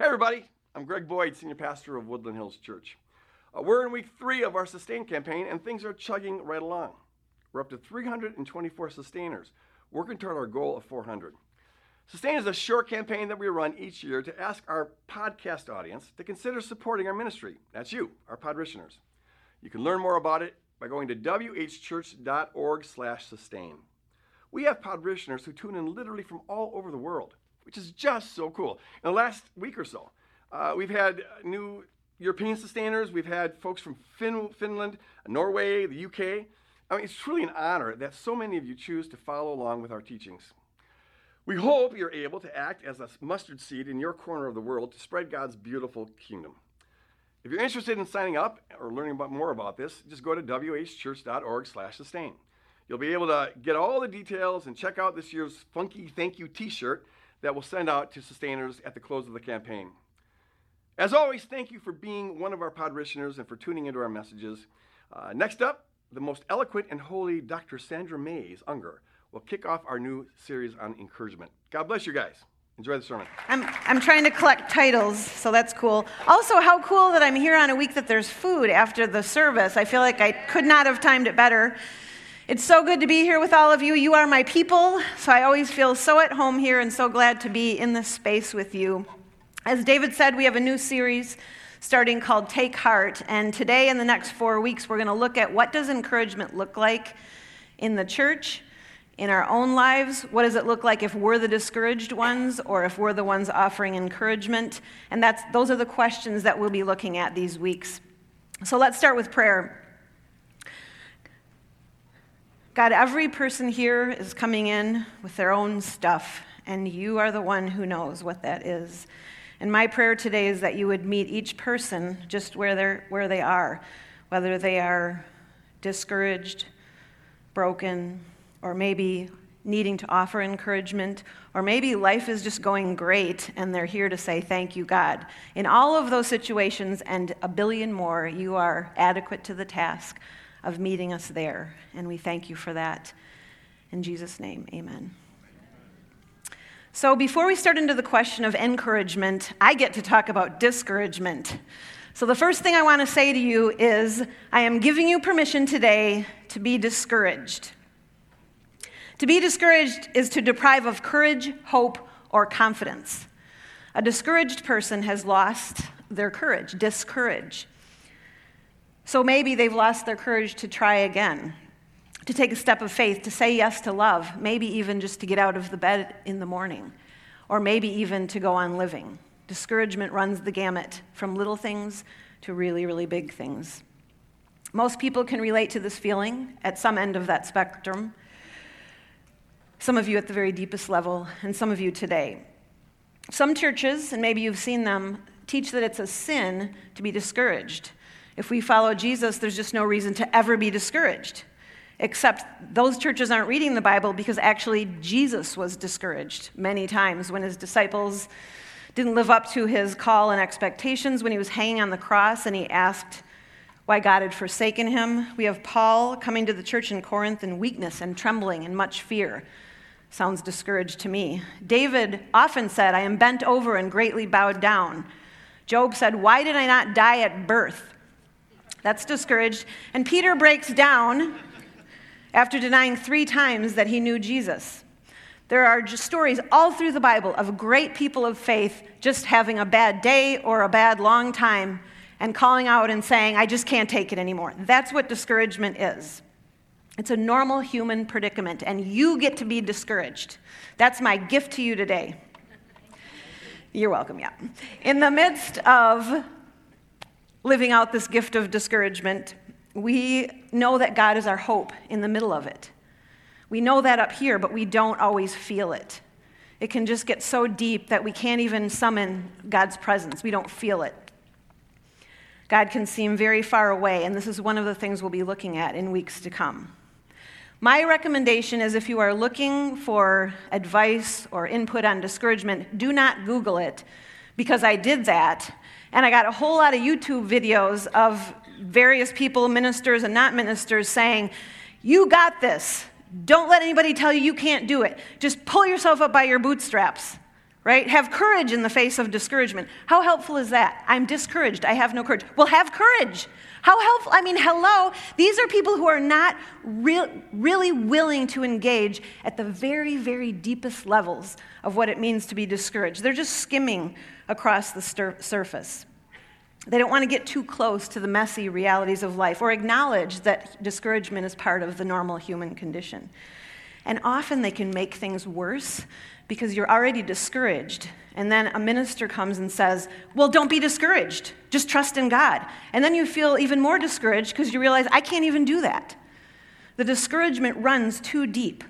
Hey, everybody. I'm Greg Boyd, Senior Pastor of Woodland Hills Church. Uh, we're in week three of our Sustain campaign, and things are chugging right along. We're up to 324 sustainers, working toward our goal of 400. Sustain is a short campaign that we run each year to ask our podcast audience to consider supporting our ministry. That's you, our podritioners. You can learn more about it by going to whchurch.org/sustain. We have podritioners who tune in literally from all over the world which is just so cool. In the last week or so, uh, we've had new European sustainers, we've had folks from fin- Finland, Norway, the UK. I mean, it's truly an honor that so many of you choose to follow along with our teachings. We hope you're able to act as a mustard seed in your corner of the world to spread God's beautiful kingdom. If you're interested in signing up or learning about more about this, just go to whchurch.org/sustain. You'll be able to get all the details and check out this year's funky thank you T-shirt that we'll send out to sustainers at the close of the campaign. As always, thank you for being one of our podritioners and for tuning into our messages. Uh, next up, the most eloquent and holy Dr. Sandra Mays Unger will kick off our new series on encouragement. God bless you guys. Enjoy the sermon. I'm, I'm trying to collect titles, so that's cool. Also, how cool that I'm here on a week that there's food after the service. I feel like I could not have timed it better. It's so good to be here with all of you. You are my people, so I always feel so at home here and so glad to be in this space with you. As David said, we have a new series starting called Take Heart, and today in the next 4 weeks we're going to look at what does encouragement look like in the church, in our own lives? What does it look like if we're the discouraged ones or if we're the ones offering encouragement? And that's those are the questions that we'll be looking at these weeks. So let's start with prayer. God, every person here is coming in with their own stuff, and you are the one who knows what that is. And my prayer today is that you would meet each person just where, they're, where they are, whether they are discouraged, broken, or maybe needing to offer encouragement, or maybe life is just going great and they're here to say, Thank you, God. In all of those situations and a billion more, you are adequate to the task of meeting us there. And we thank you for that. In Jesus' name, amen. So, before we start into the question of encouragement, I get to talk about discouragement. So, the first thing I want to say to you is I am giving you permission today to be discouraged. To be discouraged is to deprive of courage, hope, or confidence. A discouraged person has lost their courage, discourage. So maybe they've lost their courage to try again, to take a step of faith, to say yes to love, maybe even just to get out of the bed in the morning, or maybe even to go on living. Discouragement runs the gamut from little things to really, really big things. Most people can relate to this feeling at some end of that spectrum. Some of you at the very deepest level, and some of you today. Some churches, and maybe you've seen them, teach that it's a sin to be discouraged. If we follow Jesus, there's just no reason to ever be discouraged. Except those churches aren't reading the Bible because actually Jesus was discouraged many times when his disciples didn't live up to his call and expectations when he was hanging on the cross and he asked why God had forsaken him. We have Paul coming to the church in Corinth in weakness and trembling and much fear. Sounds discouraged to me. David often said, I am bent over and greatly bowed down. Job said, Why did I not die at birth? That's discouraged. And Peter breaks down after denying three times that he knew Jesus. There are stories all through the Bible of great people of faith just having a bad day or a bad long time and calling out and saying, I just can't take it anymore. That's what discouragement is. It's a normal human predicament, and you get to be discouraged. That's my gift to you today. You're welcome, yeah. In the midst of living out this gift of discouragement, we know that God is our hope in the middle of it. We know that up here, but we don't always feel it. It can just get so deep that we can't even summon God's presence. We don't feel it. God can seem very far away, and this is one of the things we'll be looking at in weeks to come. My recommendation is if you are looking for advice or input on discouragement, do not Google it, because I did that and I got a whole lot of YouTube videos of various people, ministers and not ministers, saying, You got this. Don't let anybody tell you you can't do it. Just pull yourself up by your bootstraps. Right? Have courage in the face of discouragement. How helpful is that? I'm discouraged. I have no courage. Well, have courage. How helpful? I mean, hello. These are people who are not real, really willing to engage at the very, very deepest levels of what it means to be discouraged. They're just skimming across the stir- surface. They don't want to get too close to the messy realities of life or acknowledge that discouragement is part of the normal human condition. And often they can make things worse because you're already discouraged. And then a minister comes and says, Well, don't be discouraged. Just trust in God. And then you feel even more discouraged because you realize, I can't even do that. The discouragement runs too deep.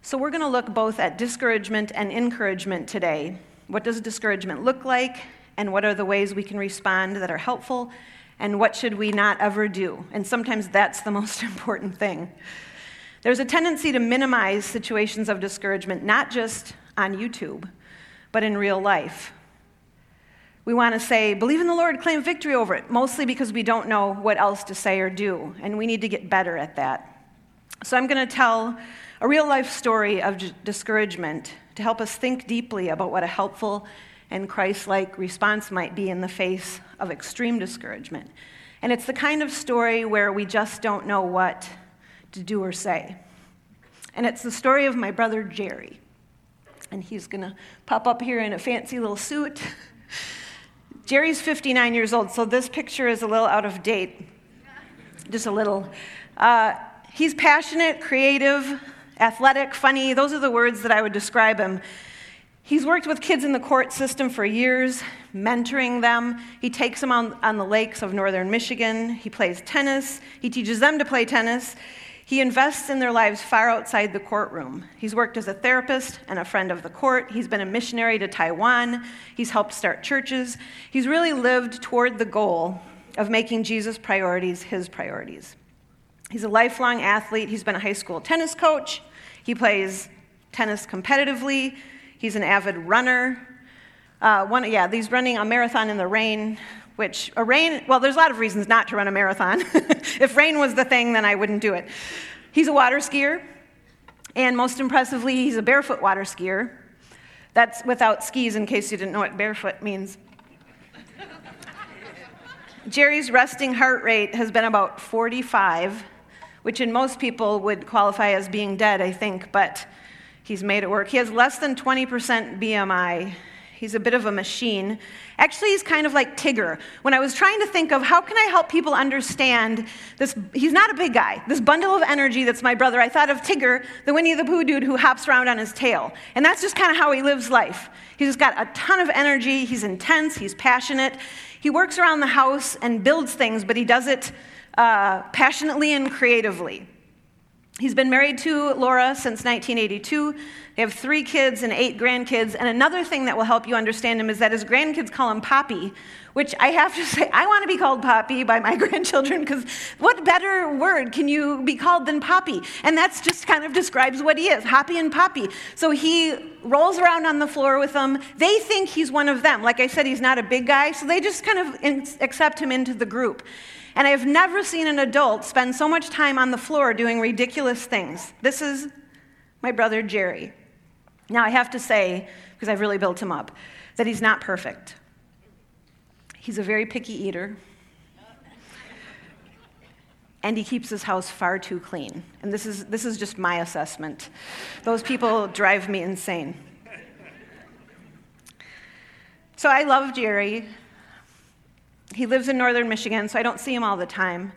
So we're going to look both at discouragement and encouragement today. What does discouragement look like? And what are the ways we can respond that are helpful? And what should we not ever do? And sometimes that's the most important thing. There's a tendency to minimize situations of discouragement, not just on YouTube, but in real life. We want to say, believe in the Lord, claim victory over it, mostly because we don't know what else to say or do, and we need to get better at that. So I'm going to tell a real life story of discouragement to help us think deeply about what a helpful and Christ like response might be in the face of extreme discouragement. And it's the kind of story where we just don't know what to do or say. And it's the story of my brother Jerry. And he's going to pop up here in a fancy little suit. Jerry's 59 years old, so this picture is a little out of date. Just a little. Uh, he's passionate, creative, athletic, funny. Those are the words that I would describe him. He's worked with kids in the court system for years, mentoring them. He takes them on, on the lakes of northern Michigan. He plays tennis. He teaches them to play tennis. He invests in their lives far outside the courtroom. He's worked as a therapist and a friend of the court. He's been a missionary to Taiwan. He's helped start churches. He's really lived toward the goal of making Jesus' priorities his priorities. He's a lifelong athlete. He's been a high school tennis coach. He plays tennis competitively. He's an avid runner. Uh, one, yeah, he's running a marathon in the rain, which a rain, well, there's a lot of reasons not to run a marathon. if rain was the thing, then I wouldn't do it. He's a water skier, and most impressively, he's a barefoot water skier. That's without skis, in case you didn't know what barefoot means. Jerry's resting heart rate has been about 45, which in most people would qualify as being dead, I think, but He's made it work. He has less than 20% BMI. He's a bit of a machine. Actually, he's kind of like Tigger. When I was trying to think of how can I help people understand this, he's not a big guy. This bundle of energy that's my brother, I thought of Tigger, the Winnie the Pooh dude who hops around on his tail. And that's just kind of how he lives life. He's just got a ton of energy. He's intense. He's passionate. He works around the house and builds things, but he does it uh, passionately and creatively. He's been married to Laura since 1982. They have three kids and eight grandkids. And another thing that will help you understand him is that his grandkids call him Poppy, which I have to say, I want to be called Poppy by my grandchildren because what better word can you be called than Poppy? And that's just kind of describes what he is Hoppy and Poppy. So he rolls around on the floor with them. They think he's one of them. Like I said, he's not a big guy, so they just kind of accept him into the group. And I've never seen an adult spend so much time on the floor doing ridiculous things. This is my brother Jerry. Now, I have to say, because I've really built him up, that he's not perfect. He's a very picky eater. And he keeps his house far too clean. And this is, this is just my assessment. Those people drive me insane. So I love Jerry. He lives in northern Michigan, so I don't see him all the time.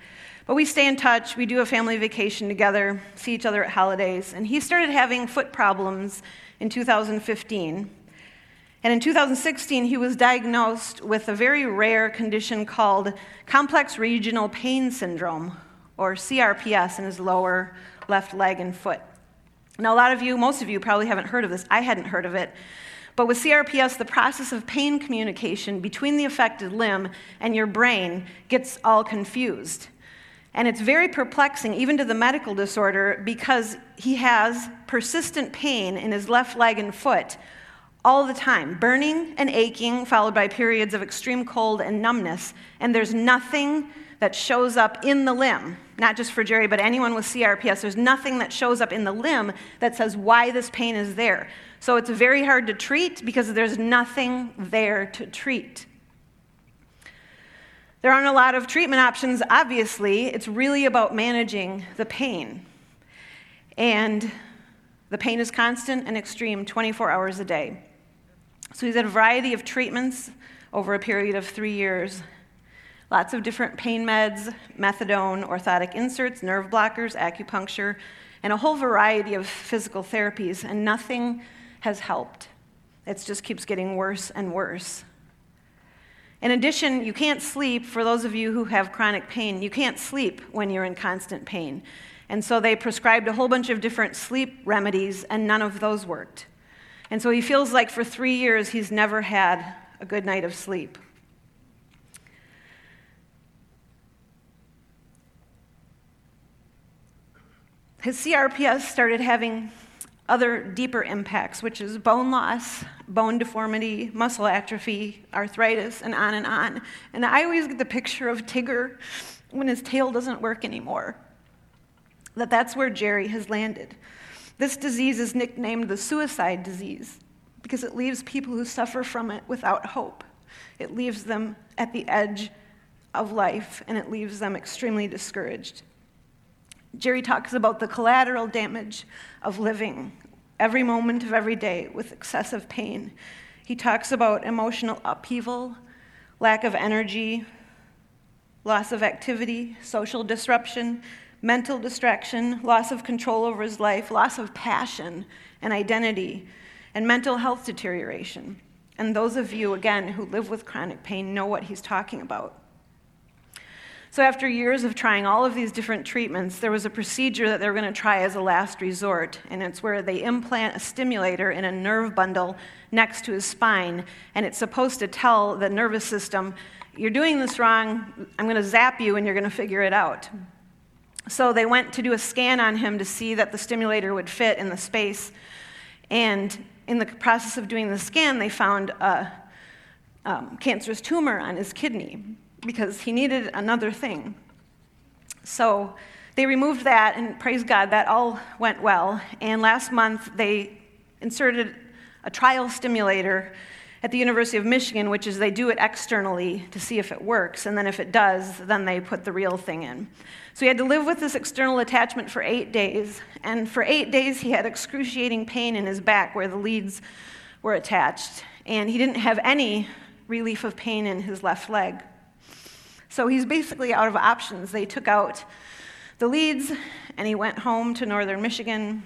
But we stay in touch. We do a family vacation together, see each other at holidays. And he started having foot problems in 2015. And in 2016, he was diagnosed with a very rare condition called complex regional pain syndrome, or CRPS, in his lower left leg and foot. Now, a lot of you, most of you, probably haven't heard of this. I hadn't heard of it. But with CRPS, the process of pain communication between the affected limb and your brain gets all confused. And it's very perplexing, even to the medical disorder, because he has persistent pain in his left leg and foot all the time burning and aching, followed by periods of extreme cold and numbness. And there's nothing that shows up in the limb, not just for Jerry, but anyone with CRPS. There's nothing that shows up in the limb that says why this pain is there. So it's very hard to treat because there's nothing there to treat. There aren't a lot of treatment options, obviously. It's really about managing the pain. And the pain is constant and extreme 24 hours a day. So he's had a variety of treatments over a period of three years. Lots of different pain meds, methadone, orthotic inserts, nerve blockers, acupuncture, and a whole variety of physical therapies, and nothing has helped. It just keeps getting worse and worse. In addition, you can't sleep, for those of you who have chronic pain, you can't sleep when you're in constant pain. And so they prescribed a whole bunch of different sleep remedies, and none of those worked. And so he feels like for three years he's never had a good night of sleep. His CRPS started having other deeper impacts, which is bone loss, bone deformity, muscle atrophy, arthritis, and on and on. And I always get the picture of Tigger when his tail doesn't work anymore. That that's where Jerry has landed. This disease is nicknamed the suicide disease because it leaves people who suffer from it without hope. It leaves them at the edge of life and it leaves them extremely discouraged. Jerry talks about the collateral damage of living every moment of every day with excessive pain. He talks about emotional upheaval, lack of energy, loss of activity, social disruption, mental distraction, loss of control over his life, loss of passion and identity, and mental health deterioration. And those of you, again, who live with chronic pain know what he's talking about. So, after years of trying all of these different treatments, there was a procedure that they were going to try as a last resort, and it's where they implant a stimulator in a nerve bundle next to his spine, and it's supposed to tell the nervous system, You're doing this wrong, I'm going to zap you, and you're going to figure it out. So they went to do a scan on him to see that the stimulator would fit in the space. And in the process of doing the scan, they found a um, cancerous tumor on his kidney because he needed another thing. So they removed that, and praise God, that all went well. And last month, they inserted a trial stimulator at the University of Michigan, which is they do it externally to see if it works, and then if it does, then they put the real thing in. So he had to live with this external attachment for eight days, and for eight days he had excruciating pain in his back where the leads were attached, and he didn't have any relief of pain in his left leg. So he's basically out of options. They took out the leads, and he went home to northern Michigan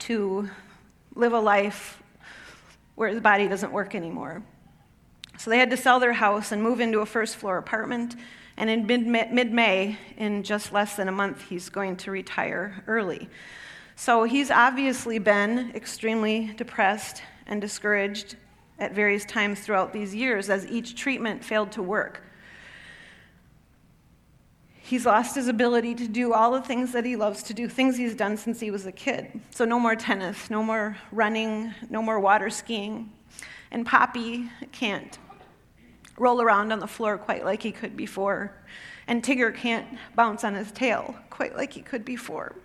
to live a life where his body doesn't work anymore. So they had to sell their house and move into a first floor apartment. And in mid May, in just less than a month, he's going to retire early. So he's obviously been extremely depressed and discouraged at various times throughout these years as each treatment failed to work. He's lost his ability to do all the things that he loves to do, things he's done since he was a kid. So, no more tennis, no more running, no more water skiing. And Poppy can't roll around on the floor quite like he could before. And Tigger can't bounce on his tail quite like he could before.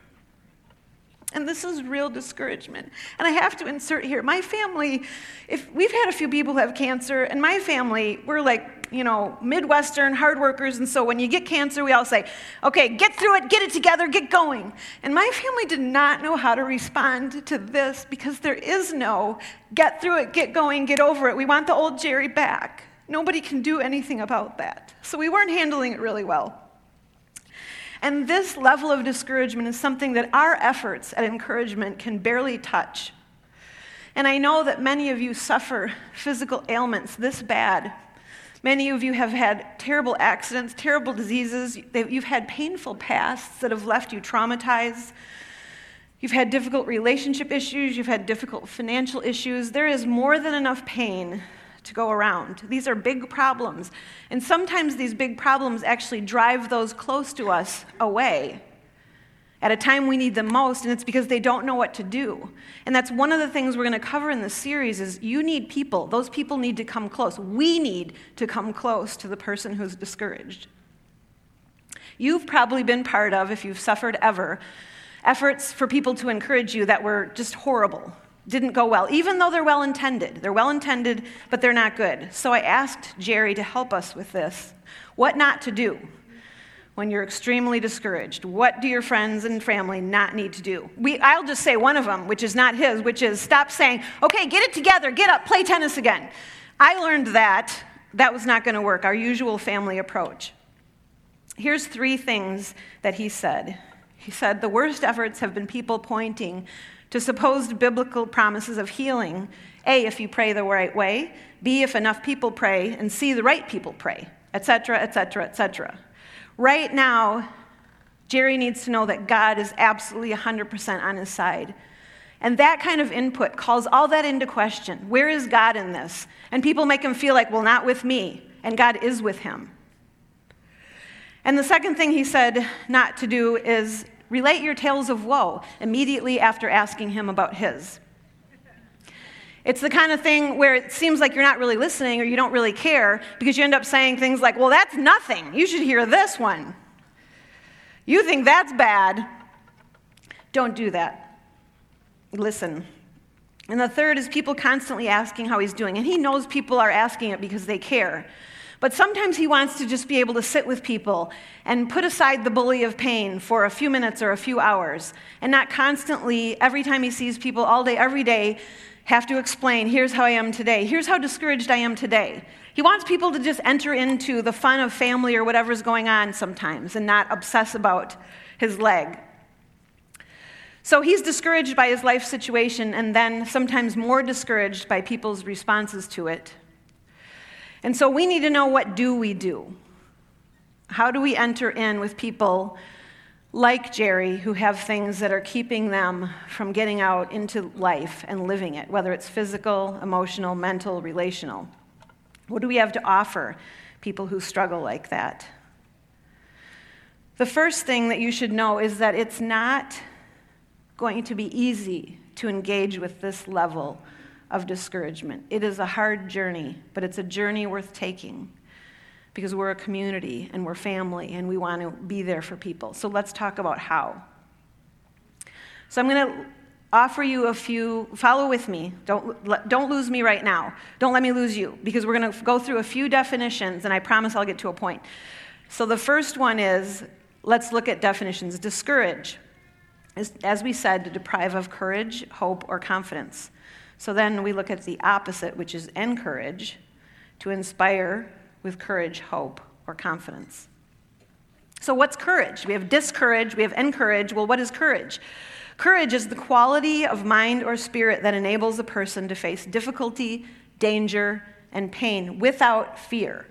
And this is real discouragement. And I have to insert here my family, if we've had a few people have cancer, and my family, we're like, you know, Midwestern hard workers. And so when you get cancer, we all say, okay, get through it, get it together, get going. And my family did not know how to respond to this because there is no get through it, get going, get over it. We want the old Jerry back. Nobody can do anything about that. So we weren't handling it really well. And this level of discouragement is something that our efforts at encouragement can barely touch. And I know that many of you suffer physical ailments this bad. Many of you have had terrible accidents, terrible diseases. You've had painful pasts that have left you traumatized. You've had difficult relationship issues. You've had difficult financial issues. There is more than enough pain to go around. These are big problems. And sometimes these big problems actually drive those close to us away. at a time we need them most and it's because they don't know what to do and that's one of the things we're going to cover in this series is you need people those people need to come close we need to come close to the person who's discouraged you've probably been part of if you've suffered ever efforts for people to encourage you that were just horrible didn't go well even though they're well intended they're well intended but they're not good so i asked jerry to help us with this what not to do when you're extremely discouraged? What do your friends and family not need to do? We, I'll just say one of them, which is not his, which is stop saying, okay, get it together, get up, play tennis again. I learned that that was not going to work, our usual family approach. Here's three things that he said. He said, the worst efforts have been people pointing to supposed biblical promises of healing. A, if you pray the right way. B, if enough people pray. And C, the right people pray, etc., etc., etc. Right now, Jerry needs to know that God is absolutely 100% on his side. And that kind of input calls all that into question. Where is God in this? And people make him feel like, well, not with me. And God is with him. And the second thing he said not to do is relate your tales of woe immediately after asking him about his. It's the kind of thing where it seems like you're not really listening or you don't really care because you end up saying things like, well, that's nothing. You should hear this one. You think that's bad. Don't do that. Listen. And the third is people constantly asking how he's doing. And he knows people are asking it because they care. But sometimes he wants to just be able to sit with people and put aside the bully of pain for a few minutes or a few hours and not constantly, every time he sees people all day, every day, have to explain here's how I am today, here's how discouraged I am today. He wants people to just enter into the fun of family or whatever's going on sometimes and not obsess about his leg. So he's discouraged by his life situation and then sometimes more discouraged by people's responses to it. And so we need to know what do we do? How do we enter in with people like Jerry, who have things that are keeping them from getting out into life and living it, whether it's physical, emotional, mental, relational. What do we have to offer people who struggle like that? The first thing that you should know is that it's not going to be easy to engage with this level of discouragement. It is a hard journey, but it's a journey worth taking because we're a community and we're family and we want to be there for people. So let's talk about how. So I'm going to offer you a few, follow with me. Don't, don't lose me right now. Don't let me lose you because we're going to go through a few definitions and I promise I'll get to a point. So the first one is let's look at definitions. Discourage is, as we said, to deprive of courage, hope, or confidence. So then we look at the opposite, which is encourage, to inspire, with courage, hope, or confidence. So, what's courage? We have discourage, we have encourage. Well, what is courage? Courage is the quality of mind or spirit that enables a person to face difficulty, danger, and pain without fear.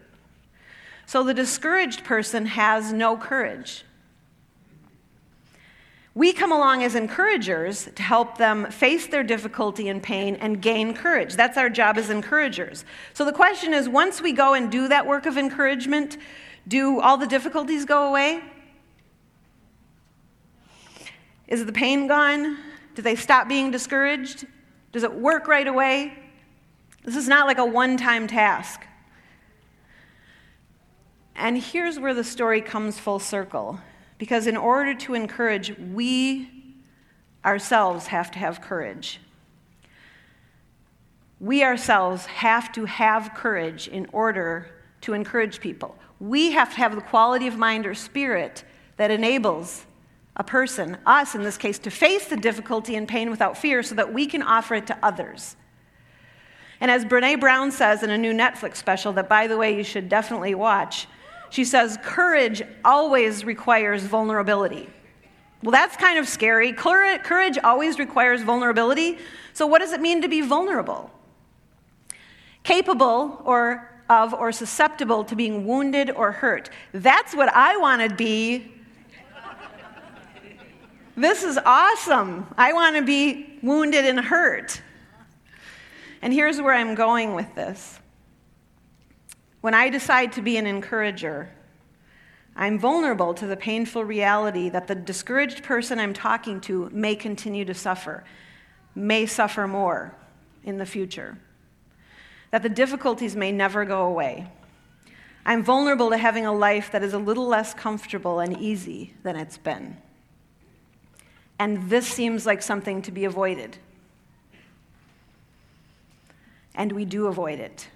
So, the discouraged person has no courage. We come along as encouragers to help them face their difficulty and pain and gain courage. That's our job as encouragers. So the question is once we go and do that work of encouragement, do all the difficulties go away? Is the pain gone? Do they stop being discouraged? Does it work right away? This is not like a one time task. And here's where the story comes full circle. Because in order to encourage, we ourselves have to have courage. We ourselves have to have courage in order to encourage people. We have to have the quality of mind or spirit that enables a person, us in this case, to face the difficulty and pain without fear so that we can offer it to others. And as Brene Brown says in a new Netflix special, that by the way, you should definitely watch, she says, courage always requires vulnerability. Well, that's kind of scary. Courage always requires vulnerability. So, what does it mean to be vulnerable? Capable or of or susceptible to being wounded or hurt. That's what I want to be. This is awesome. I want to be wounded and hurt. And here's where I'm going with this. When I decide to be an encourager, I'm vulnerable to the painful reality that the discouraged person I'm talking to may continue to suffer, may suffer more in the future, that the difficulties may never go away. I'm vulnerable to having a life that is a little less comfortable and easy than it's been. And this seems like something to be avoided. And we do avoid it.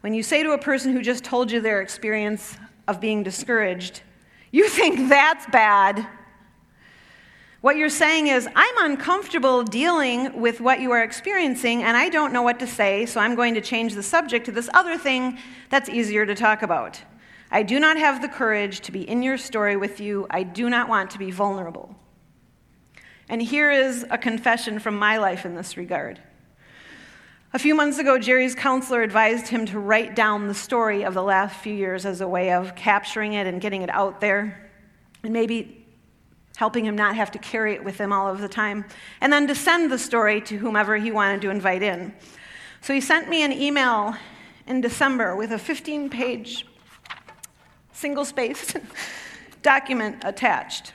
When you say to a person who just told you their experience of being discouraged, you think that's bad. What you're saying is, I'm uncomfortable dealing with what you are experiencing, and I don't know what to say, so I'm going to change the subject to this other thing that's easier to talk about. I do not have the courage to be in your story with you. I do not want to be vulnerable. And here is a confession from my life in this regard. A few months ago, Jerry's counselor advised him to write down the story of the last few years as a way of capturing it and getting it out there, and maybe helping him not have to carry it with him all of the time, and then to send the story to whomever he wanted to invite in. So he sent me an email in December with a 15 page, single spaced document attached.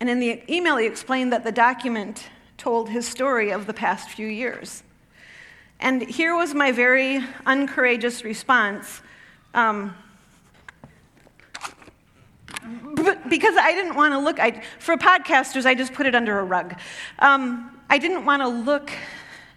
And in the email, he explained that the document told his story of the past few years. And here was my very uncourageous response. Um, because I didn't want to look, I, for podcasters, I just put it under a rug. Um, I didn't want to look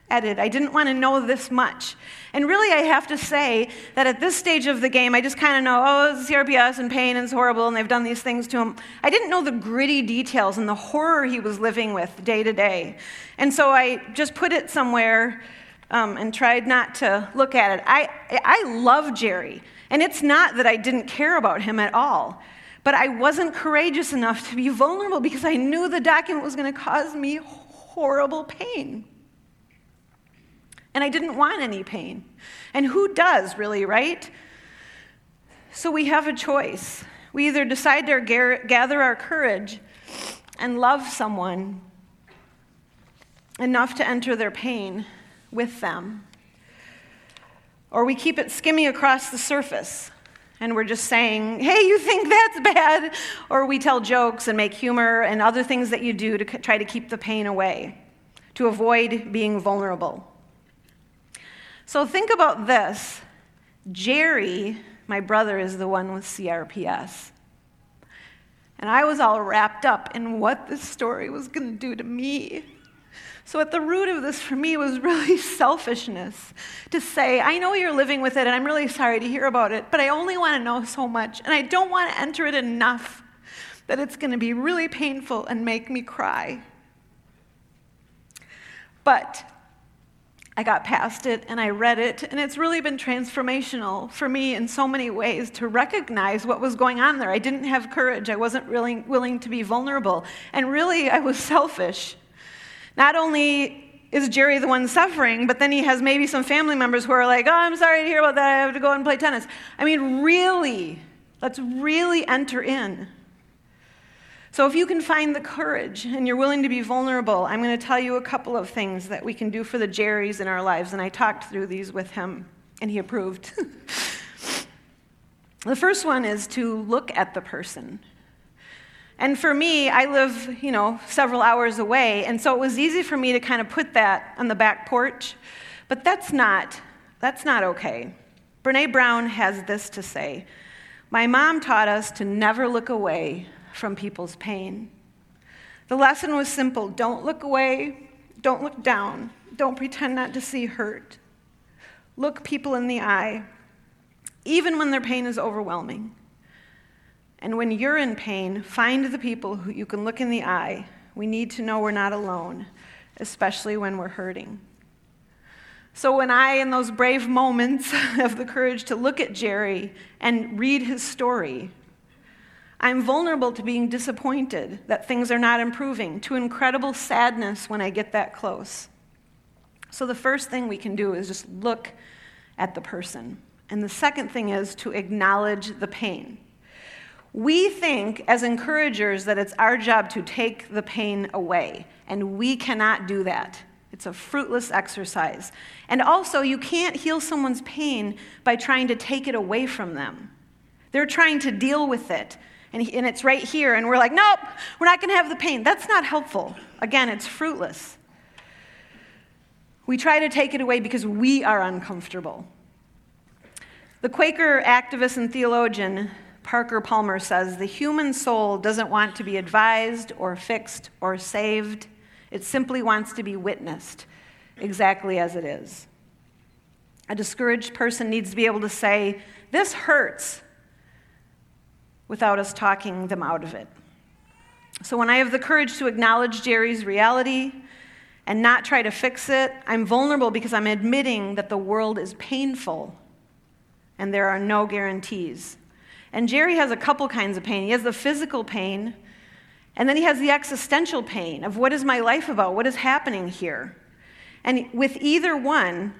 at it. I didn't want to know this much. And really, I have to say that at this stage of the game, I just kind of know, oh, CRPS and pain is horrible and they've done these things to him. I didn't know the gritty details and the horror he was living with day to day. And so I just put it somewhere um, and tried not to look at it. I, I love Jerry, and it's not that I didn't care about him at all, but I wasn't courageous enough to be vulnerable because I knew the document was going to cause me horrible pain. And I didn't want any pain. And who does, really, right? So we have a choice. We either decide to gather our courage and love someone enough to enter their pain with them. Or we keep it skimming across the surface and we're just saying, hey, you think that's bad? Or we tell jokes and make humor and other things that you do to try to keep the pain away, to avoid being vulnerable. So think about this Jerry, my brother, is the one with CRPS. And I was all wrapped up in what this story was going to do to me. So, at the root of this for me was really selfishness to say, I know you're living with it and I'm really sorry to hear about it, but I only want to know so much and I don't want to enter it enough that it's going to be really painful and make me cry. But I got past it and I read it, and it's really been transformational for me in so many ways to recognize what was going on there. I didn't have courage, I wasn't really willing to be vulnerable, and really I was selfish. Not only is Jerry the one suffering, but then he has maybe some family members who are like, oh, I'm sorry to hear about that. I have to go and play tennis. I mean, really, let's really enter in. So, if you can find the courage and you're willing to be vulnerable, I'm going to tell you a couple of things that we can do for the Jerrys in our lives. And I talked through these with him, and he approved. the first one is to look at the person. And for me, I live, you know, several hours away, and so it was easy for me to kind of put that on the back porch. But that's not that's not okay. Brené Brown has this to say. My mom taught us to never look away from people's pain. The lesson was simple don't look away, don't look down, don't pretend not to see hurt. Look people in the eye, even when their pain is overwhelming. And when you're in pain, find the people who you can look in the eye. We need to know we're not alone, especially when we're hurting. So, when I, in those brave moments, have the courage to look at Jerry and read his story, I'm vulnerable to being disappointed that things are not improving, to incredible sadness when I get that close. So, the first thing we can do is just look at the person. And the second thing is to acknowledge the pain. We think as encouragers that it's our job to take the pain away, and we cannot do that. It's a fruitless exercise. And also, you can't heal someone's pain by trying to take it away from them. They're trying to deal with it, and, it's right here, and we're like, nope, we're not going to have the pain. That's not helpful. Again, it's fruitless. We try to take it away because we are uncomfortable. The Quaker activist and theologian Parker Palmer says the human soul doesn't want to be advised or fixed or saved, it simply wants to be witnessed exactly as it is. A discouraged person needs to be able to say, This hurts, without us talking them out of it. So when I have the courage to acknowledge Jerry's reality and not try to fix it, I'm vulnerable because I'm admitting that the world is painful and there are no guarantees. And Jerry has a couple kinds of pain. He has the physical pain, and then he has the existential pain of what is my life about? What is happening here? And with either one,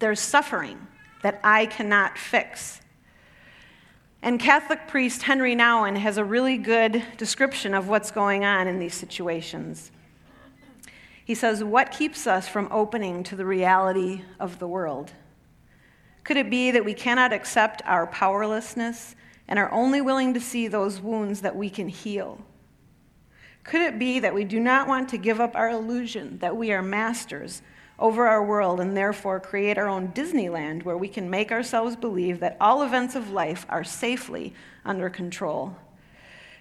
there's suffering that I cannot fix. And Catholic priest Henri Nouwen has a really good description of what's going on in these situations. He says, What keeps us from opening to the reality of the world? Could it be that we cannot accept our powerlessness and are only willing to see those wounds that we can heal? Could it be that we do not want to give up our illusion that we are masters over our world and therefore create our own Disneyland where we can make ourselves believe that all events of life are safely under control?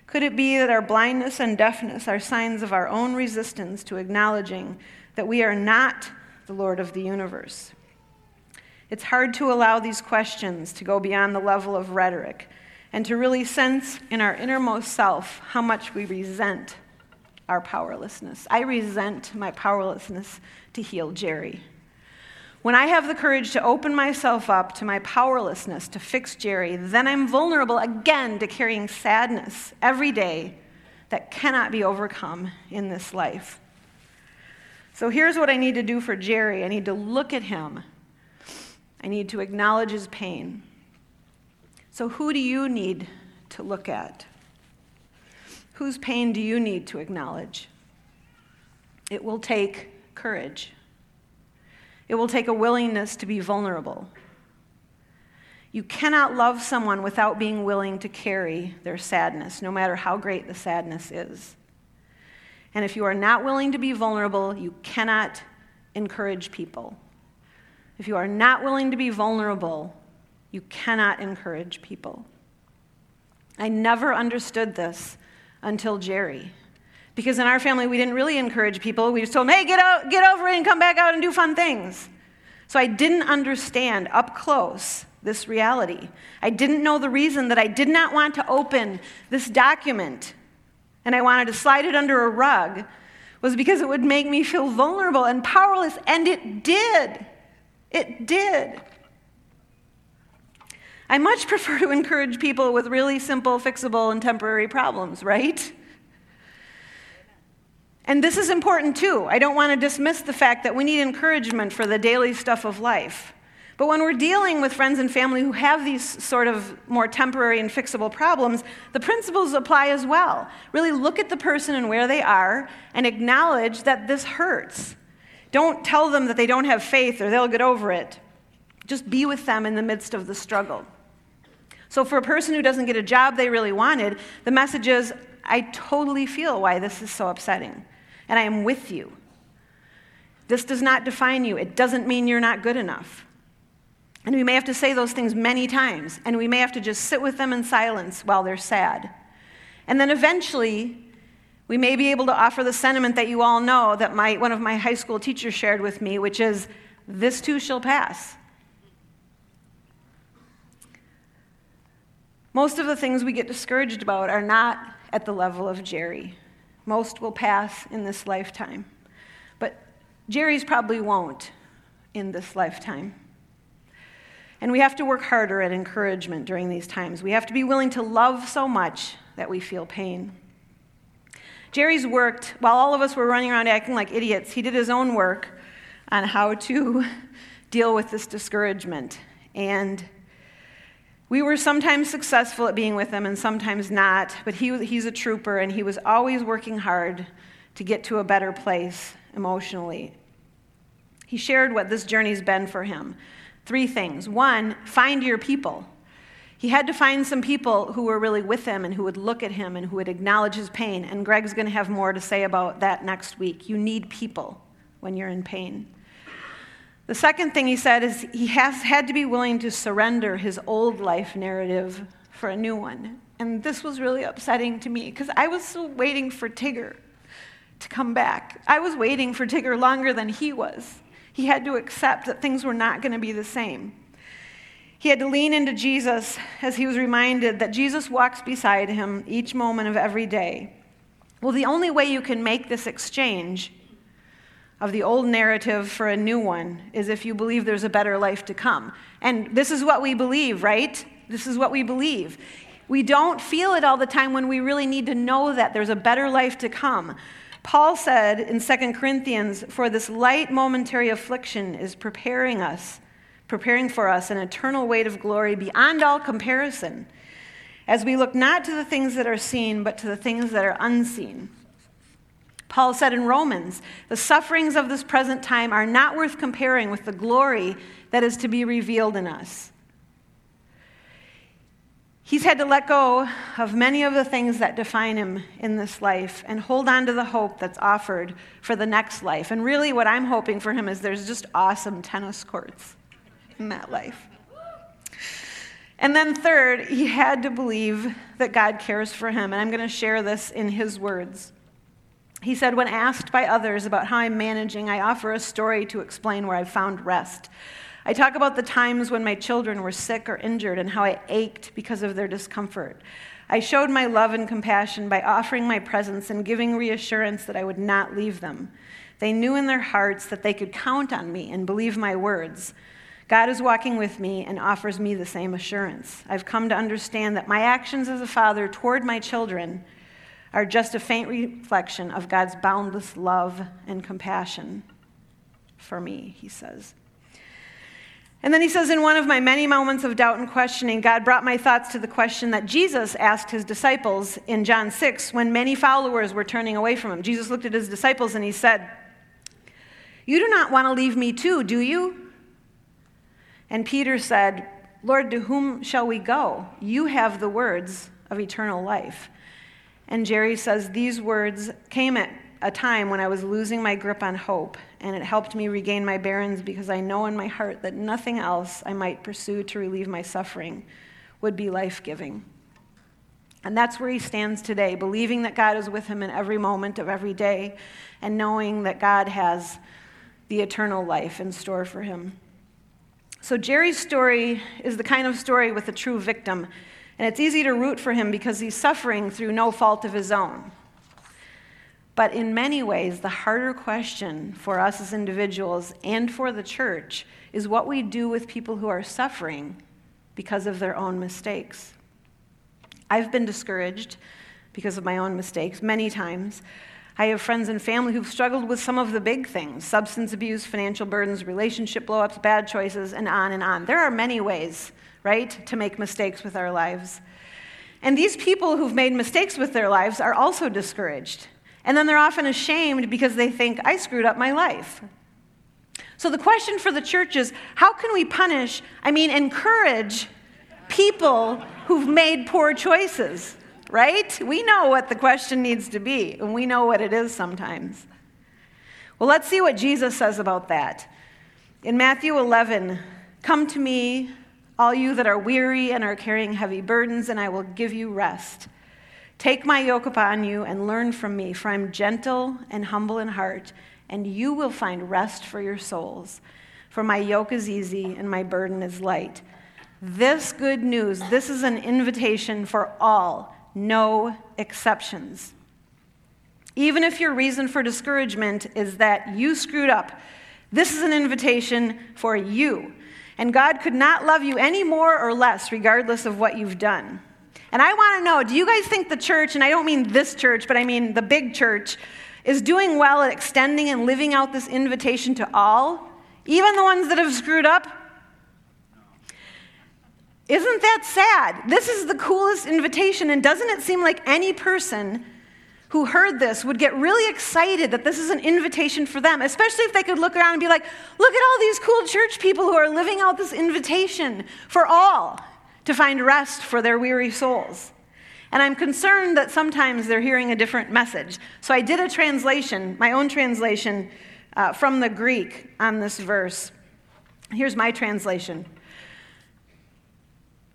Could it be that our blindness and deafness are signs of our own resistance to acknowledging that we are not the Lord of the universe? It's hard to allow these questions to go beyond the level of rhetoric and to really sense in our innermost self how much we resent our powerlessness. I resent my powerlessness to heal Jerry. When I have the courage to open myself up to my powerlessness to fix Jerry, then I'm vulnerable again to carrying sadness every day that cannot be overcome in this life. So here's what I need to do for Jerry I need to look at him I need to acknowledge his pain. So, who do you need to look at? Whose pain do you need to acknowledge? It will take courage. It will take a willingness to be vulnerable. You cannot love someone without being willing to carry their sadness, no matter how great the sadness is. And if you are not willing to be vulnerable, you cannot encourage people. If you are not willing to be vulnerable, you cannot encourage people. I never understood this until Jerry. Because in our family, we didn't really encourage people. We just told them, hey, get, out, get over it and come back out and do fun things. So I didn't understand up close this reality. I didn't know the reason that I did not want to open this document and I wanted to slide it under a rug was because it would make me feel vulnerable and powerless, and it did. It did. I much prefer to encourage people with really simple, fixable, and temporary problems, right? And this is important too. I don't want to dismiss the fact that we need encouragement for the daily stuff of life. But when we're dealing with friends and family who have these sort of more temporary and fixable problems, the principles apply as well. Really look at the person and where they are and acknowledge that this hurts. Don't tell them that they don't have faith or they'll get over it. Just be with them in the midst of the struggle. So, for a person who doesn't get a job they really wanted, the message is I totally feel why this is so upsetting, and I am with you. This does not define you, it doesn't mean you're not good enough. And we may have to say those things many times, and we may have to just sit with them in silence while they're sad. And then eventually, we may be able to offer the sentiment that you all know that my, one of my high school teachers shared with me, which is, This too shall pass. Most of the things we get discouraged about are not at the level of Jerry. Most will pass in this lifetime. But Jerry's probably won't in this lifetime. And we have to work harder at encouragement during these times. We have to be willing to love so much that we feel pain. Jerry's worked, while all of us were running around acting like idiots, he did his own work on how to deal with this discouragement. And we were sometimes successful at being with him and sometimes not, but he, he's a trooper and he was always working hard to get to a better place emotionally. He shared what this journey's been for him. Three things. One, find your people. He had to find some people who were really with him and who would look at him and who would acknowledge his pain. And Greg's going to have more to say about that next week. You need people when you're in pain. The second thing he said is he has had to be willing to surrender his old life narrative for a new one. And this was really upsetting to me because I was still waiting for Tigger to come back. I was waiting for Tigger longer than he was. He had to accept that things were not going to be the same. He had to lean into Jesus as he was reminded that Jesus walks beside him each moment of every day. Well, the only way you can make this exchange of the old narrative for a new one is if you believe there's a better life to come. And this is what we believe, right? This is what we believe. We don't feel it all the time when we really need to know that there's a better life to come. Paul said in 2 Corinthians, For this light momentary affliction is preparing us, preparing for us an eternal weight of glory beyond all comparison, as we look not to the things that are seen, but to the things that are unseen. Paul said in Romans, The sufferings of this present time are not worth comparing with the glory that is to be revealed in us. He's had to let go of many of the things that define him in this life and hold on to the hope that's offered for the next life. And really, what I'm hoping for him is there's just awesome tennis courts in that life. And then, third, he had to believe that God cares for him. And I'm going to share this in his words. He said, When asked by others about how I'm managing, I offer a story to explain where I've found rest. I talk about the times when my children were sick or injured and how I ached because of their discomfort. I showed my love and compassion by offering my presence and giving reassurance that I would not leave them. They knew in their hearts that they could count on me and believe my words. God is walking with me and offers me the same assurance. I've come to understand that my actions as a father toward my children are just a faint reflection of God's boundless love and compassion for me, he says. And then he says, In one of my many moments of doubt and questioning, God brought my thoughts to the question that Jesus asked his disciples in John 6 when many followers were turning away from him. Jesus looked at his disciples and he said, You do not want to leave me too, do you? And Peter said, Lord, to whom shall we go? You have the words of eternal life. And Jerry says, These words came at a time when I was losing my grip on hope and it helped me regain my bearings because I know in my heart that nothing else I might pursue to relieve my suffering would be life giving. And that's where he stands today, believing that God is with him in every moment of every day and knowing that God has the eternal life in store for him. So, Jerry's story is the kind of story with a true victim, and it's easy to root for him because he's suffering through no fault of his own. But in many ways, the harder question for us as individuals and for the church is what we do with people who are suffering because of their own mistakes. I've been discouraged because of my own mistakes many times. I have friends and family who've struggled with some of the big things substance abuse, financial burdens, relationship blowups, bad choices, and on and on. There are many ways, right, to make mistakes with our lives. And these people who've made mistakes with their lives are also discouraged. And then they're often ashamed because they think, I screwed up my life. So the question for the church is how can we punish, I mean, encourage people who've made poor choices, right? We know what the question needs to be, and we know what it is sometimes. Well, let's see what Jesus says about that. In Matthew 11, come to me, all you that are weary and are carrying heavy burdens, and I will give you rest. Take my yoke upon you and learn from me, for I'm gentle and humble in heart, and you will find rest for your souls. For my yoke is easy and my burden is light. This good news, this is an invitation for all, no exceptions. Even if your reason for discouragement is that you screwed up, this is an invitation for you. And God could not love you any more or less, regardless of what you've done. And I want to know do you guys think the church, and I don't mean this church, but I mean the big church, is doing well at extending and living out this invitation to all, even the ones that have screwed up? Isn't that sad? This is the coolest invitation, and doesn't it seem like any person who heard this would get really excited that this is an invitation for them, especially if they could look around and be like, look at all these cool church people who are living out this invitation for all to find rest for their weary souls. And I'm concerned that sometimes they're hearing a different message. So I did a translation, my own translation uh, from the Greek on this verse. Here's my translation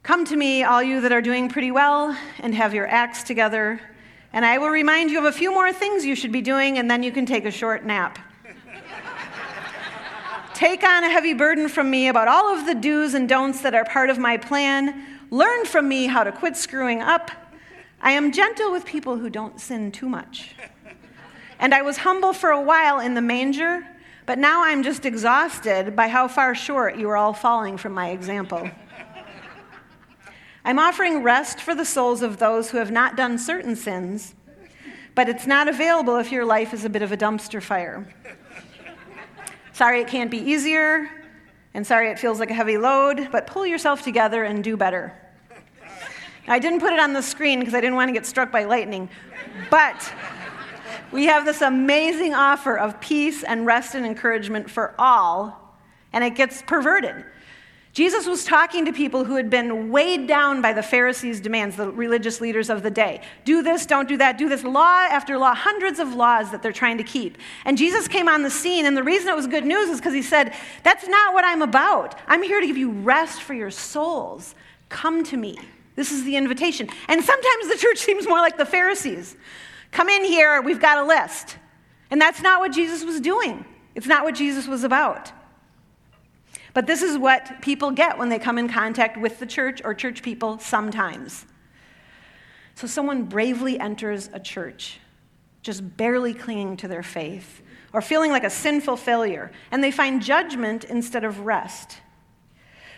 Come to me, all you that are doing pretty well and have your acts together, and I will remind you of a few more things you should be doing, and then you can take a short nap. Take on a heavy burden from me about all of the do's and don'ts that are part of my plan. Learn from me how to quit screwing up. I am gentle with people who don't sin too much. And I was humble for a while in the manger, but now I'm just exhausted by how far short you are all falling from my example. I'm offering rest for the souls of those who have not done certain sins, but it's not available if your life is a bit of a dumpster fire. Sorry it can't be easier, and sorry it feels like a heavy load, but pull yourself together and do better. I didn't put it on the screen because I didn't want to get struck by lightning, but we have this amazing offer of peace and rest and encouragement for all, and it gets perverted. Jesus was talking to people who had been weighed down by the Pharisees' demands, the religious leaders of the day. Do this, don't do that, do this, law after law, hundreds of laws that they're trying to keep. And Jesus came on the scene, and the reason it was good news is because he said, That's not what I'm about. I'm here to give you rest for your souls. Come to me. This is the invitation. And sometimes the church seems more like the Pharisees. Come in here, we've got a list. And that's not what Jesus was doing, it's not what Jesus was about. But this is what people get when they come in contact with the church or church people sometimes. So someone bravely enters a church, just barely clinging to their faith, or feeling like a sinful failure, and they find judgment instead of rest.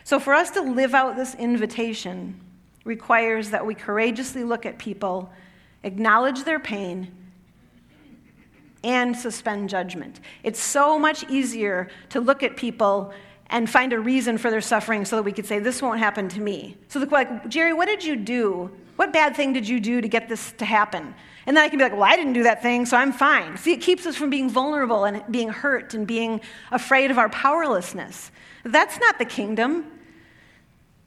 So for us to live out this invitation requires that we courageously look at people, acknowledge their pain, and suspend judgment. It's so much easier to look at people and find a reason for their suffering so that we could say, This won't happen to me. So, the, like, Jerry, what did you do? What bad thing did you do to get this to happen? And then I can be like, Well, I didn't do that thing, so I'm fine. See, it keeps us from being vulnerable and being hurt and being afraid of our powerlessness. That's not the kingdom.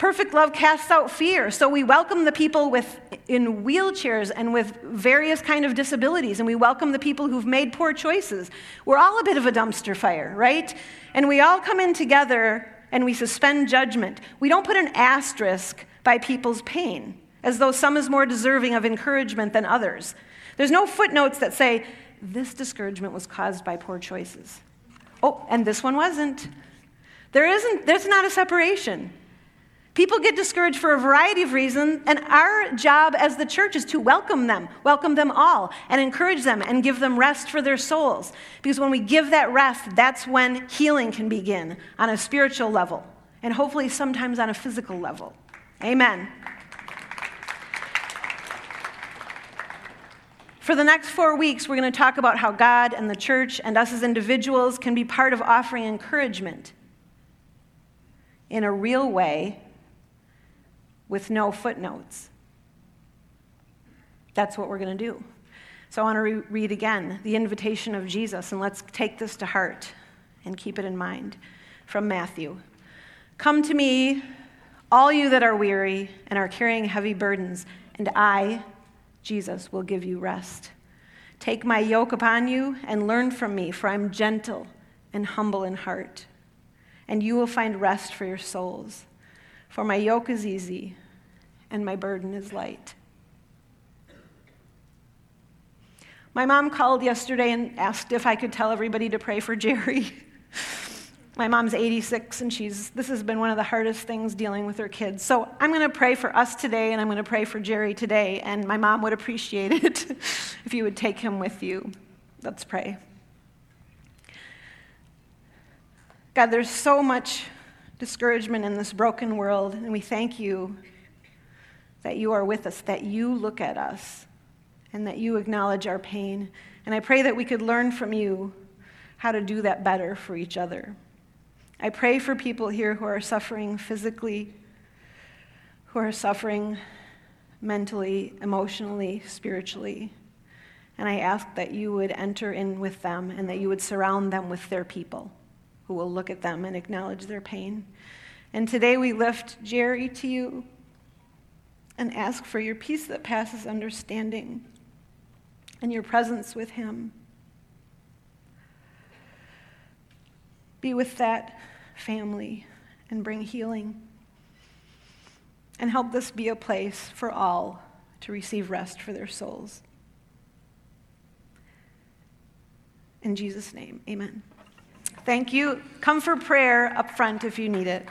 Perfect love casts out fear. So we welcome the people with in wheelchairs and with various kind of disabilities and we welcome the people who've made poor choices. We're all a bit of a dumpster fire, right? And we all come in together and we suspend judgment. We don't put an asterisk by people's pain as though some is more deserving of encouragement than others. There's no footnotes that say this discouragement was caused by poor choices. Oh, and this one wasn't. There isn't there's not a separation. People get discouraged for a variety of reasons, and our job as the church is to welcome them, welcome them all, and encourage them and give them rest for their souls. Because when we give that rest, that's when healing can begin on a spiritual level, and hopefully sometimes on a physical level. Amen. For the next four weeks, we're going to talk about how God and the church and us as individuals can be part of offering encouragement in a real way with no footnotes. That's what we're going to do. So I want to re- read again the invitation of Jesus, and let's take this to heart and keep it in mind from Matthew. Come to me, all you that are weary and are carrying heavy burdens, and I, Jesus, will give you rest. Take my yoke upon you and learn from me, for I'm gentle and humble in heart, and you will find rest for your souls. For my yoke is easy and my burden is light. My mom called yesterday and asked if I could tell everybody to pray for Jerry. my mom's 86 and she's this has been one of the hardest things dealing with her kids. So I'm going to pray for us today and I'm going to pray for Jerry today and my mom would appreciate it if you would take him with you. Let's pray. God, there's so much discouragement in this broken world, and we thank you that you are with us, that you look at us, and that you acknowledge our pain. And I pray that we could learn from you how to do that better for each other. I pray for people here who are suffering physically, who are suffering mentally, emotionally, spiritually. And I ask that you would enter in with them and that you would surround them with their people who will look at them and acknowledge their pain. And today we lift Jerry to you. And ask for your peace that passes understanding and your presence with Him. Be with that family and bring healing. And help this be a place for all to receive rest for their souls. In Jesus' name, amen. Thank you. Come for prayer up front if you need it.